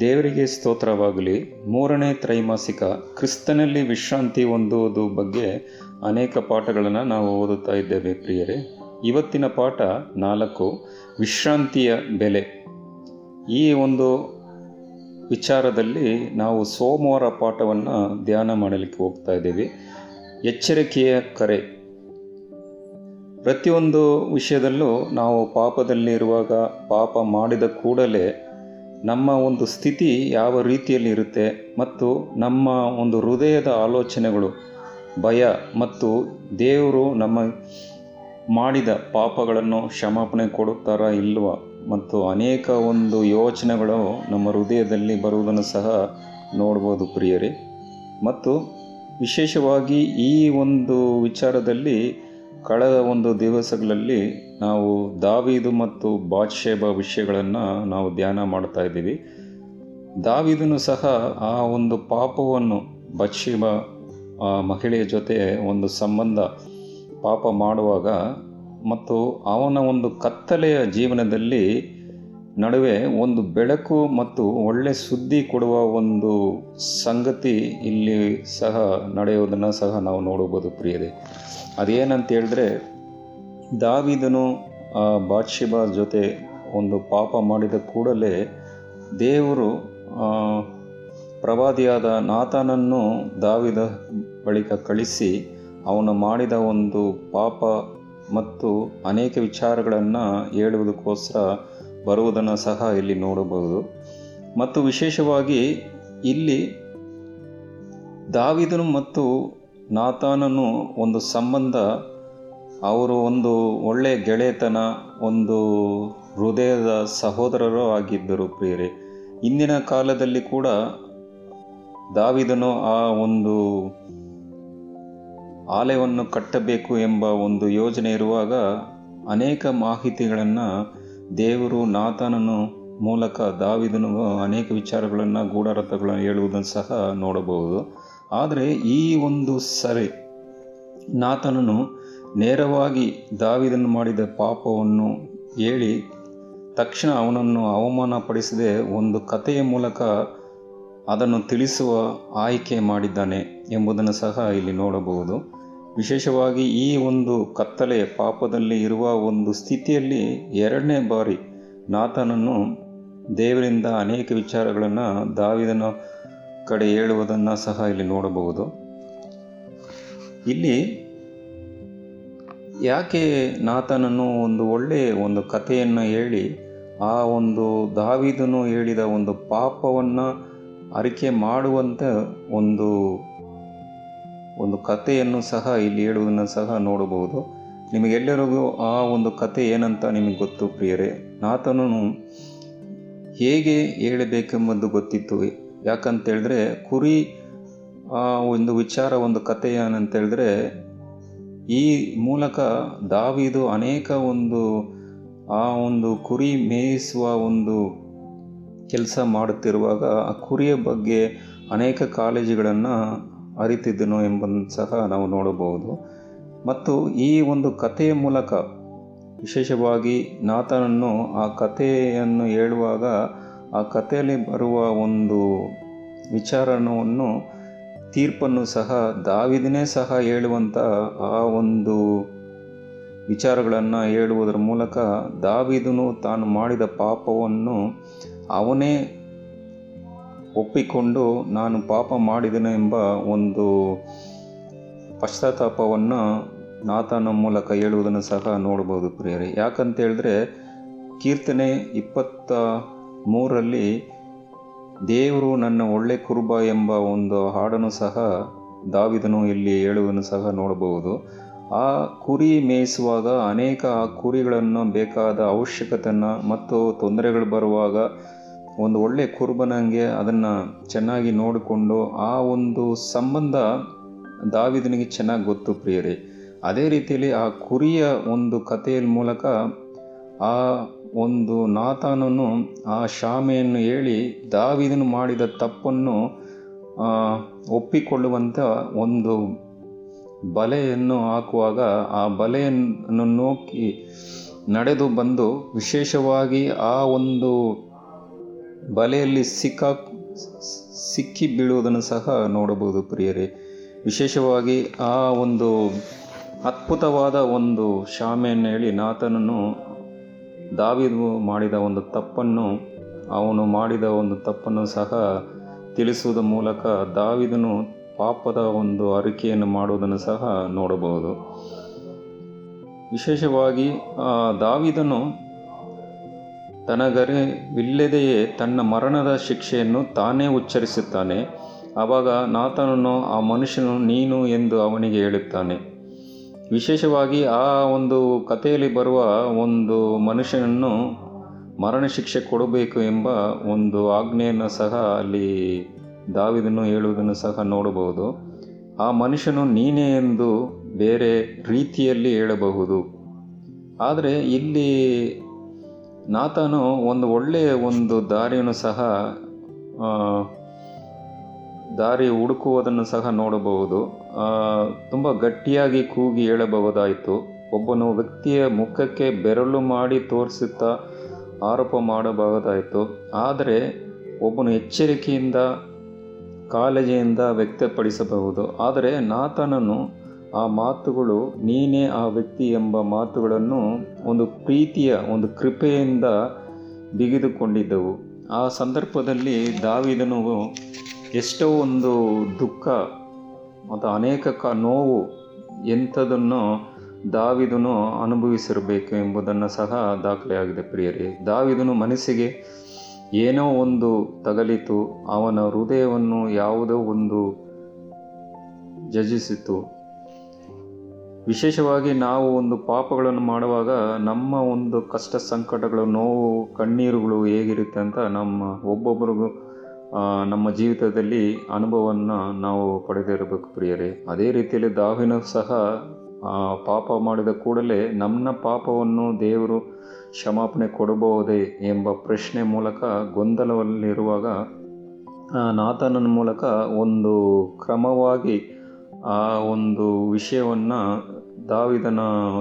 ದೇವರಿಗೆ ಸ್ತೋತ್ರವಾಗಲಿ. ಮೂರನೇ ತ್ರೈಮಾಸಿಕ ಕ್ರಿಸ್ತನಲ್ಲಿ ವಿಶ್ರಾಂತಿ ಹೊಂದುವುದು ಬಗ್ಗೆ ಅನೇಕ ಪಾಠಗಳನ್ನು ನಾವು ಓದುತ್ತಾ ಇದ್ದೇವೆ ಪ್ರಿಯರೇ. ಇವತ್ತಿನ ಪಾಠ ನಾಲ್ಕು, ವಿಶ್ರಾಂತಿಯ ಬೆಲೆ. ಈ ಒಂದು ವಿಚಾರದಲ್ಲಿ ನಾವು ಸೋಮವಾರ ಪಾಠವನ್ನು ಧ್ಯಾನ ಮಾಡಲಿಕ್ಕೆ ಹೋಗ್ತಾ ಇದ್ದೀವಿ. ಎಚ್ಚರಿಕೆಯ ಕರೆ. ಪ್ರತಿಯೊಂದು ವಿಷಯದಲ್ಲೂ ನಾವು ಪಾಪದಲ್ಲಿರುವಾಗ ಪಾಪ ಮಾಡಿದ ಕೂಡಲೇ ನಮ್ಮ ಒಂದು ಸ್ಥಿತಿ ಯಾವ ರೀತಿಯಲ್ಲಿ ಇರುತ್ತೆ ಮತ್ತು ನಮ್ಮ ಒಂದು ಹೃದಯದ ಆಲೋಚನೆಗಳು, ಭಯ ಮತ್ತು ದೇವರು ನಮ್ಮ ಮಾಡಿದ ಪಾಪಗಳನ್ನು ಕ್ಷಮಾಪಣೆ ಕೊಡುತ್ತಾರಾ ಇಲ್ವಾ ಮತ್ತು ಅನೇಕ ಒಂದು ಯೋಚನೆಗಳು ನಮ್ಮ ಹೃದಯದಲ್ಲಿ ಬರುವುದನ್ನು ಸಹ ನೋಡ್ಬೋದು ಪ್ರಿಯರೇ. ಮತ್ತು ವಿಶೇಷವಾಗಿ ಈ ಒಂದು ವಿಚಾರದಲ್ಲಿ ಕಳೆದ ಒಂದು ದಿವಸಗಳಲ್ಲಿ ನಾವು ದಾವಿದು ಮತ್ತು ಬಾದ್ಶೇಬ ವಿಷಯಗಳನ್ನು ನಾವು ಧ್ಯಾನ ಮಾಡ್ತಾ ಇದ್ದೀವಿ. ದಾವಿದನು ಸಹ ಆ ಒಂದು ಪಾಪವನ್ನು ಬತ್ಶೇಬ, ಆ ಮಹಿಳೆಯ ಜೊತೆ ಒಂದು ಸಂಬಂಧ ಪಾಪ ಮಾಡುವಾಗ ಮತ್ತು ಅವನ ಒಂದು ಕತ್ತಲೆಯ ಜೀವನದಲ್ಲಿ ನಡುವೆ ಒಂದು ಬೆಳಕು ಮತ್ತು ಒಳ್ಳೆ ಸುದ್ದಿ ಕೊಡುವ ಒಂದು ಸಂಗತಿ ಇಲ್ಲಿ ಸಹ ನಡೆಯೋದನ್ನು ಸಹ ನಾವು ನೋಡಬಹುದು ಪ್ರಿಯರೇ. ಅದೇನಂತ ಹೇಳಿದ್ರೆ, ದಾವಿದನು ಬಾದ್ಶಿಬ ಜೊತೆ ಒಂದು ಪಾಪ ಮಾಡಿದ ಕೂಡಲೇ ದೇವರು ಪ್ರವಾದಿಯಾದ ನಾಥನನ್ನು ದಾವಿದ ಬಳಿಕ ಕಳಿಸಿ ಅವನು ಮಾಡಿದ ಒಂದು ಪಾಪ ಮತ್ತು ಅನೇಕ ವಿಚಾರಗಳನ್ನು ಹೇಳುವುದಕ್ಕೋಸ್ಕರ ಬರುವುದನ್ನು ಸಹ ಇಲ್ಲಿ ನೋಡಬಹುದು. ಮತ್ತು ವಿಶೇಷವಾಗಿ ಇಲ್ಲಿ ದಾವಿದನು ಮತ್ತು ನಾತಾನನು ಒಂದು ಸಂಬಂಧ. ಅವರು ಒಂದು ಒಳ್ಳೆಯ ಗೆಳೆತನ, ಒಂದು ಹೃದಯದ ಸಹೋದರರು ಆಗಿದ್ದರು ಪ್ರಿಯರೇ. ಇಂದಿನ ಕಾಲದಲ್ಲಿ ಕೂಡ ದಾವಿದನು ಆ ಒಂದು ಆಲಯವನ್ನು ಕಟ್ಟಬೇಕು ಎಂಬ ಒಂದು ಯೋಜನೆ ಇರುವಾಗ ಅನೇಕ ಮಾಹಿತಿಗಳನ್ನು ದೇವರು ನಾತನನ್ನು ಮೂಲಕ ದಾವಿದನು ಅನೇಕ ವಿಚಾರಗಳನ್ನು ಗೂಢಾರ್ಥಗಳನ್ನು ಹೇಳುವುದನ್ನು ಸಹ ನೋಡಬಹುದು. ಆದರೆ ಈ ಒಂದು ಸರಿ ನಾತನನು ನೇರವಾಗಿ ದಾವಿದನು ಮಾಡಿದ ಪಾಪವನ್ನು ಹೇಳಿ ತಕ್ಷಣ ಅವನನ್ನು ಅವಮಾನಪಡಿಸದೆ ಒಂದು ಕಥೆಯ ಮೂಲಕ ಅದನ್ನು ತಿಳಿಸುವ ಆಯ್ಕೆ ಮಾಡಿದ್ದಾನೆ ಎಂಬುದನ್ನು ಸಹ ಇಲ್ಲಿ ನೋಡಬಹುದು. ವಿಶೇಷವಾಗಿ ಈ ಒಂದು ಕತ್ತಲೆ ಪಾಪದಲ್ಲಿ ಇರುವ ಒಂದು ಸ್ಥಿತಿಯಲ್ಲಿ ಎರಡನೇ ಬಾರಿ ನಾಥನನ್ನು ದೇವರಿಂದ ಅನೇಕ ವಿಚಾರಗಳನ್ನು ದಾವಿದನ ಕಡೆ ಹೇಳುವುದನ್ನು ಸಹ ಇಲ್ಲಿ ನೋಡಬಹುದು. ಇಲ್ಲಿ ಯಾಕೆ ನಾಥನನ್ನು ಒಂದು ಒಳ್ಳೆಯ ಒಂದು ಕಥೆಯನ್ನು ಹೇಳಿ ಆ ಒಂದು ದಾವಿದನು ಹೇಳಿದ ಒಂದು ಪಾಪವನ್ನು ಅರಿಕೆ ಮಾಡುವಂಥ ಒಂದು ಒಂದು ಕಥೆಯನ್ನು ಸಹ ಇಲ್ಲಿ ಹೇಳುವುದನ್ನು ಸಹ ನೋಡಬಹುದು. ನಿಮಗೆಲ್ಲರಿಗೂ ಆ ಒಂದು ಕತೆ ಏನಂತ ನಿಮಗೆ ಗೊತ್ತು ಪ್ರಿಯರೇ? ನಾತನು ಹೇಗೆ ಹೇಳಬೇಕೆಂಬುದು ಗೊತ್ತಿತ್ತು. ಯಾಕಂತೇಳಿದ್ರೆ ಕುರಿ, ಆ ಒಂದು ವಿಚಾರ, ಒಂದು ಕತೆ ಏನಂತೇಳಿದ್ರೆ ಈ ಮೂಲಕ ದಾವಿದು ಅನೇಕ ಒಂದು, ಆ ಒಂದು ಕುರಿ ಮೇಯಿಸುವ ಒಂದು ಕೆಲಸ ಮಾಡುತ್ತಿರುವಾಗ ಆ ಕುರಿಯ ಬಗ್ಗೆ ಅನೇಕ ಕಾಳಜಿಗಳನ್ನು ಅರಿತಿದ್ದನು ಎಂಬುದನ್ನು ಸಹ ನಾವು ನೋಡಬಹುದು. ಮತ್ತು ಈ ಒಂದು ಕಥೆಯ ಮೂಲಕ ವಿಶೇಷವಾಗಿ ನಾಥನನ್ನು ಆ ಕಥೆಯನ್ನು ಹೇಳುವಾಗ ಆ ಕಥೆಯಲ್ಲಿ ಬರುವ ಒಂದು ವಿಚಾರವನ್ನು ತೀರ್ಪನ್ನು ಸಹ, ದಾವಿದನೇ ಸಹ ಹೇಳುವಂಥ ಆ ಒಂದು ವಿಚಾರಗಳನ್ನು ಹೇಳುವುದರ ಮೂಲಕ ದಾವಿದನು ತಾನು ಮಾಡಿದ ಪಾಪವನ್ನು ಅವನೇ ಒಪ್ಪಿಕೊಂಡು ನಾನು ಪಾಪ ಮಾಡಿದನು ಎಂಬ ಒಂದು ಪಶ್ಚಾತ್ತಾಪವನ್ನು ನಾತನ ಮೂಲಕ ಹೇಳುವುದನ್ನು ಸಹ ನೋಡ್ಬೋದು ಪ್ರಿಯರೇ. ಯಾಕಂತ ಹೇಳಿದ್ರೆ ಕೀರ್ತನೆ ಇಪ್ಪತ್ತ ಮೂರರಲ್ಲಿ ದೇವರು ನನ್ನ ಒಳ್ಳೆ ಕುರುಬ ಎಂಬ ಒಂದು ಹಾಡನ್ನು ಸಹ ದಾವಿದನು ಇಲ್ಲಿ ಹೇಳುವುದನ್ನು ಸಹ ನೋಡಬಹುದು. ಆ ಕುರಿ ಮೇಯಿಸುವಾಗ ಅನೇಕ ಆ ಕುರಿಗಳನ್ನು ಬೇಕಾದ ಅವಶ್ಯಕತೆಯನ್ನು ಮತ್ತು ತೊಂದರೆಗಳು ಬರುವಾಗ ಒಂದು ಒಳ್ಳೆ ಕುರುಬನಂಗೆ ಅದನ್ನು ಚೆನ್ನಾಗಿ ನೋಡಿಕೊಂಡು ಆ ಒಂದು ಸಂಬಂಧ ದಾವಿದನಿಗೆ ಚೆನ್ನಾಗಿ ಗೊತ್ತು ಪ್ರಿಯರಿ. ಅದೇ ರೀತಿಯಲ್ಲಿ ಆ ಕುರಿಯ ಒಂದು ಕಥೆಯ ಮೂಲಕ ಆ ಒಂದು ನಾತಾನನು ಆ ಶಾಮೆಯನ್ನು ಹೇಳಿ ದಾವಿದನು ಮಾಡಿದ ತಪ್ಪನ್ನು ಒಪ್ಪಿಕೊಳ್ಳುವಂಥ ಒಂದು ಬಲೆಯನ್ನು ಹಾಕುವಾಗ ಆ ಬಲೆಯನ್ನು ನೋಕಿ ನಡೆದು ಬಂದು ವಿಶೇಷವಾಗಿ ಆ ಒಂದು ಬಲೆಯಲ್ಲಿ ಸಿಕ್ಕಾ ಸಿಕ್ಕಿ ಬೀಳುವುದನ್ನು ಸಹ ನೋಡಬಹುದು ಪ್ರಿಯರೇ. ವಿಶೇಷವಾಗಿ ಆ ಒಂದು ಅದ್ಭುತವಾದ ಒಂದು ಶಾಮೆಯನ್ನು ಹೇಳಿ ನಾತನನ್ನು ದಾವಿದು ಮಾಡಿದ ಒಂದು ತಪ್ಪನ್ನು, ಅವನು ಮಾಡಿದ ಒಂದು ತಪ್ಪನ್ನು ಸಹ ತಿಳಿಸುವುದರ ಮೂಲಕ ದಾವಿದನು ಪಾಪದ ಒಂದು ಅರಿಕೆಯನ್ನು ಮಾಡುವುದನ್ನು ಸಹ ನೋಡಬಹುದು. ವಿಶೇಷವಾಗಿ ದಾವಿದನು ತನಗರಿವಿಲ್ಲದೆಯೇ ತನ್ನ ಮರಣದ ಶಿಕ್ಷೆಯನ್ನು ತಾನೇ ಉಚ್ಚರಿಸುತ್ತಾನೆ. ಆವಾಗ ನಾತನನ್ನು ಆ ಮನುಷ್ಯನು ನೀನು ಎಂದು ಅವನಿಗೆ ಹೇಳುತ್ತಾನೆ. ವಿಶೇಷವಾಗಿ ಆ ಒಂದು ಕಥೆಯಲ್ಲಿ ಬರುವ ಒಂದು ಮನುಷ್ಯನನ್ನು ಮರಣ ಶಿಕ್ಷೆ ಕೊಡಬೇಕು ಎಂಬ ಒಂದು ಆಜ್ಞೆಯನ್ನು ಸಹ ಅಲ್ಲಿ ದಾವಿದನು ಹೇಳುವುದನ್ನು ಸಹ ನೋಡಬಹುದು. ಆ ಮನುಷ್ಯನು ನೀನೇ ಎಂದು ಬೇರೆ ರೀತಿಯಲ್ಲಿ ಹೇಳಬಹುದು. ಆದರೆ ಇಲ್ಲಿ ನಾತನು ಒಂದು ಒಳ್ಳೆಯ ಒಂದು ದಾರಿಯನ್ನು ಸಹ ದಾರಿ ಹುಡುಕುವುದನ್ನು ಸಹ ನೋಡಬಹುದು. ತುಂಬ ಗಟ್ಟಿಯಾಗಿ ಕೂಗಿ ಹೇಳಬಹುದಾಯಿತು. ಒಬ್ಬನು ವ್ಯಕ್ತಿಯ ಮುಖಕ್ಕೆ ಬೆರಳು ಮಾಡಿ ತೋರಿಸುತ್ತಾ ಆರೋಪ ಮಾಡಬಹುದಾಯಿತು. ಆದರೆ ಒಬ್ಬನು ಎಚ್ಚರಿಕೆಯಿಂದ, ಕಾಳಜಿಯಿಂದ ವ್ಯಕ್ತಪಡಿಸಬಹುದು. ಆದರೆ ನಾತನನು ಆ ಮಾತುಗಳು ನೀನೇ ಆ ವ್ಯಕ್ತಿ ಎಂಬ ಮಾತುಗಳನ್ನು ಒಂದು ಪ್ರೀತಿಯ, ಒಂದು ಕೃಪೆಯಿಂದ ಬಿಗಿದುಕೊಂಡಿದ್ದವು. ಆ ಸಂದರ್ಭದಲ್ಲಿ ದಾವಿದನು ಎಷ್ಟೋ ಒಂದು ದುಃಖ ಮತ್ತು ಅನೇಕ ಕ, ನೋವು ಎಂಥದನ್ನು ದಾವಿದನು ಅನುಭವಿಸಿರಬೇಕು ಎಂಬುದನ್ನು ಸಹ ದಾಖಲೆಯಾಗಿದೆ ಪ್ರಿಯರೇ. ದಾವಿದನು ಮನಸ್ಸಿಗೆ ಏನೋ ಒಂದು ತಗಲಿತು, ಅವನ ಹೃದಯವನ್ನು ಯಾವುದೋ ಒಂದು ಜಜಿಸಿತು. ವಿಶೇಷವಾಗಿ ನಾವು ಒಂದು ಪಾಪಗಳನ್ನು ಮಾಡುವಾಗ ನಮ್ಮ ಒಂದು ಕಷ್ಟ ಸಂಕಟಗಳು, ನೋವು, ಕಣ್ಣೀರುಗಳು ಹೇಗಿರುತ್ತೆ ಅಂತ ನಮ್ಮ ಒಬ್ಬೊಬ್ಬರಿಗೂ ನಮ್ಮ ಜೀವಿತದಲ್ಲಿ ಅನುಭವವನ್ನು ನಾವು ಪಡೆದಿರಬೇಕು ಪ್ರಿಯರೇ. ಅದೇ ರೀತಿಯಲ್ಲಿ ದಾವಿನ ಸಹ ಪಾಪ ಮಾಡಿದ ಕೂಡಲೇ ನಮ್ಮ ಪಾಪವನ್ನು ದೇವರು ಕ್ಷಮಾಪಣೆ ಕೊಡಬಹುದೇ ಎಂಬ ಪ್ರಶ್ನೆ ಮೂಲಕ ಗೊಂದಲದಲ್ಲಿರುವಾಗ ನಾತನ ಮೂಲಕ ಒಂದು ಕ್ರಮವಾಗಿ ಆ ಒಂದು ವಿಷಯವನ್ನು ದಾವಿದನ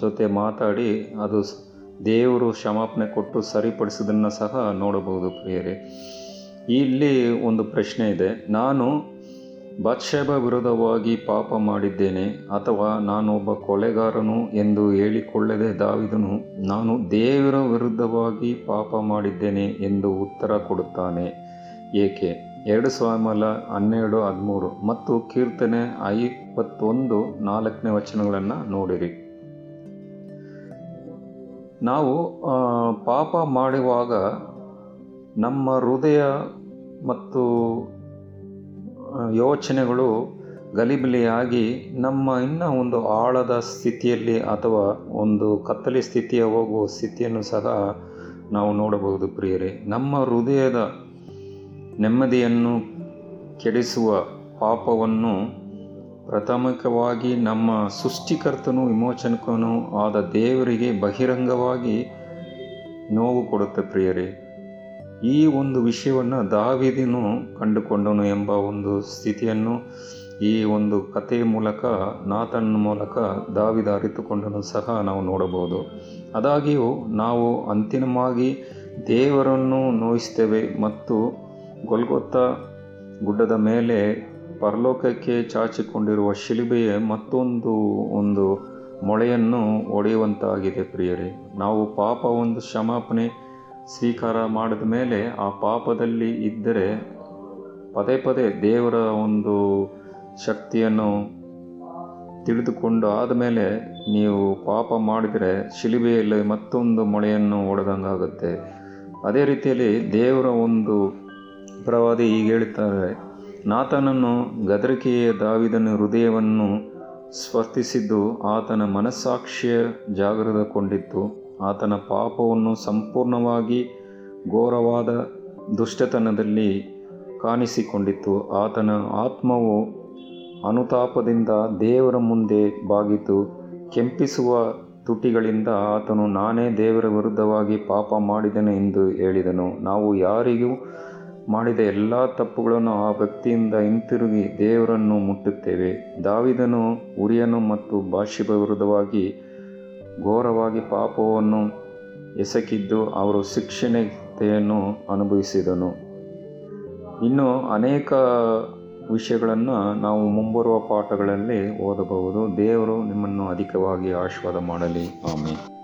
ಜೊತೆ ಮಾತಾಡಿ ಅದು ದೇವರು ಕ್ಷಮಾಪಣೆ ಕೊಟ್ಟು ಸರಿಪಡಿಸೋದನ್ನು ಸಹ ನೋಡಬಹುದು ಪ್ರಿಯರೇ. ಇಲ್ಲಿ ಒಂದು ಪ್ರಶ್ನೆ ಇದೆ. ನಾನು ಬಾದ್ಶೇಬ ವಿರುದ್ಧವಾಗಿ ಪಾಪ ಮಾಡಿದ್ದೇನೆ ಅಥವಾ ನಾನು ಒಬ್ಬ ಕೊಲೆಗಾರನು ಎಂದು ಹೇಳಿಕೊಳ್ಳದೆ ದಾವಿದನು ನಾನು ದೇವರ ವಿರುದ್ಧವಾಗಿ ಪಾಪ ಮಾಡಿದ್ದೇನೆ ಎಂದು ಉತ್ತರ ಕೊಡುತ್ತಾನೆ. ಏಕೆ? ಎರಡು ಸ್ವಾಮಲ ಹನ್ನೆರಡು ಹದಿಮೂರು ಮತ್ತು ಕೀರ್ತನೆ ಐವತ್ತೊಂದು ನಾಲ್ಕನೇ ವಚನಗಳನ್ನು ನೋಡಿರಿ. ನಾವು ಪಾಪ ಮಾಡುವಾಗ ನಮ್ಮ ಹೃದಯ ಮತ್ತು ಯೋಚನೆಗಳು ಗಲಿಬಿಲಿಯಾಗಿ ನಮ್ಮ ಇನ್ನೂ ಒಂದು ಆಳದ ಸ್ಥಿತಿಯಲ್ಲಿ ಅಥವಾ ಒಂದು ಕತ್ತಲೆ ಸ್ಥಿತಿಯ ಹೋಗುವ ಸ್ಥಿತಿಯನ್ನು ಸಹ ನಾವು ನೋಡಬಹುದು ಪ್ರಿಯರೇ. ನಮ್ಮ ಹೃದಯದ ನೆಮ್ಮದಿಯನ್ನು ಕೆಡಿಸುವ ಪಾಪವನ್ನು ಪ್ರಾಥಮಿಕವಾಗಿ ನಮ್ಮ ಸೃಷ್ಟಿಕರ್ತನು ವಿಮೋಚನಕನೂ ಆದ ದೇವರಿಗೆ ಬಹಿರಂಗವಾಗಿ ನೋವು ಕೊಡುತ್ತೆ ಪ್ರಿಯರೇ. ಈ ಒಂದು ವಿಷಯವನ್ನು ದಾವಿದಿನು ಕಂಡುಕೊಂಡನು ಎಂಬ ಒಂದು ಸ್ಥಿತಿಯನ್ನು ಈ ಒಂದು ಕಥೆಯ ಮೂಲಕ ನಾತನ ಮೂಲಕ ದಾವಿದ ಅರಿತುಕೊಂಡನು ಸಹ ನಾವು ನೋಡಬಹುದು. ಅದಾಗಿಯೂ ನಾವು ಅಂತಿಮವಾಗಿ ದೇವರನ್ನು ನೋಯಿಸ್ತೇವೆ ಮತ್ತು ಗೊಲ್ಗೊತ್ತ ಗುಡ್ಡದ ಮೇಲೆ ಪರಲೋಕಕ್ಕೆ ಚಾಚಿಕೊಂಡಿರುವ ಶಿಲುಬೆಯ ಮತ್ತೊಂದು ಒಂದು ಮೊಳೆಯನ್ನು ಒಡೆಯುವಂತಾಗಿದೆ ಪ್ರಿಯರೇ. ನಾವು ಪಾಪ ಒಂದು ಕ್ಷಮಾಪಣೆ ಸ್ವೀಕಾರ ಮಾಡಿದ ಮೇಲೆ ಆ ಪಾಪದಲ್ಲಿ ಇದ್ದರೆ ಪದೇ ಪದೇ ದೇವರ ಒಂದು ಶಕ್ತಿಯನ್ನು ತಿಳಿದುಕೊಂಡು ಆದಮೇಲೆ ನೀವು ಪಾಪ ಮಾಡಿದರೆ ಶಿಲುಬೆಯಲ್ಲಿ ಮತ್ತೊಂದು ಮೊಳೆಯನ್ನು ಒಡೆದಂಗಾಗುತ್ತೆ. ಅದೇ ರೀತಿಯಲ್ಲಿ ದೇವರ ಒಂದು ಪ್ರವಾದಿ ಹೀಗೆ ಹೇಳುತ್ತಾರೆ ನಾತನನ್ನು ಗದರಿಕೆಯ ದಾವಿದನ ಹೃದಯವನ್ನು ಸ್ಪರ್ಧಿಸಿದ್ದು ಆತನ ಮನಸ್ಸಾಕ್ಷಿಯ ಜಾಗೃತಗೊಂಡಿತ್ತು ಆತನ ಪಾಪವನ್ನು ಸಂಪೂರ್ಣವಾಗಿ ಘೋರವಾದ ದುಷ್ಟತನದಲ್ಲಿ ಕಾಣಿಸಿಕೊಂಡಿತ್ತು. ಆತನ ಆತ್ಮವು ಅನುತಾಪದಿಂದ ದೇವರ ಮುಂದೆ ಬಾಗಿತು. ಕೆಂಪಿಸುವ ತುಟಿಗಳಿಂದ ಆತನು, ನಾನೇ ದೇವರ ವಿರುದ್ಧವಾಗಿ ಪಾಪ ಮಾಡಿದೆನು ಎಂದು ಹೇಳಿದನು. ನಾವು ಯಾರಿಗೂ ಮಾಡಿದ ಎಲ್ಲ ತಪ್ಪುಗಳನ್ನು ಆ ವ್ಯಕ್ತಿಯಿಂದ ಹಿಂತಿರುಗಿ ದೇವರನ್ನು ಮುಟ್ಟುತ್ತೇವೆ. ದಾವಿದನು, ಉರಿಯನು ಮತ್ತು ಬಾಷಿಬ ವಿರುದ್ಧವಾಗಿ ಘೋರವಾಗಿ ಪಾಪವನ್ನು ಎಸಕಿದ್ದು ಅವರು ಶಿಕ್ಷಣತೆಯನ್ನು ಅನುಭವಿಸಿದನು. ಇನ್ನು ಅನೇಕ ವಿಷಯಗಳನ್ನು ನಾವು ಮುಂಬರುವ ಪಾಠಗಳಲ್ಲಿ ಓದಬಹುದು. ದೇವರು ನಿಮ್ಮನ್ನು ಅಧಿಕವಾಗಿ ಆಶೀರ್ವಾದ ಮಾಡಲಿ. ಆಮೇಲೆ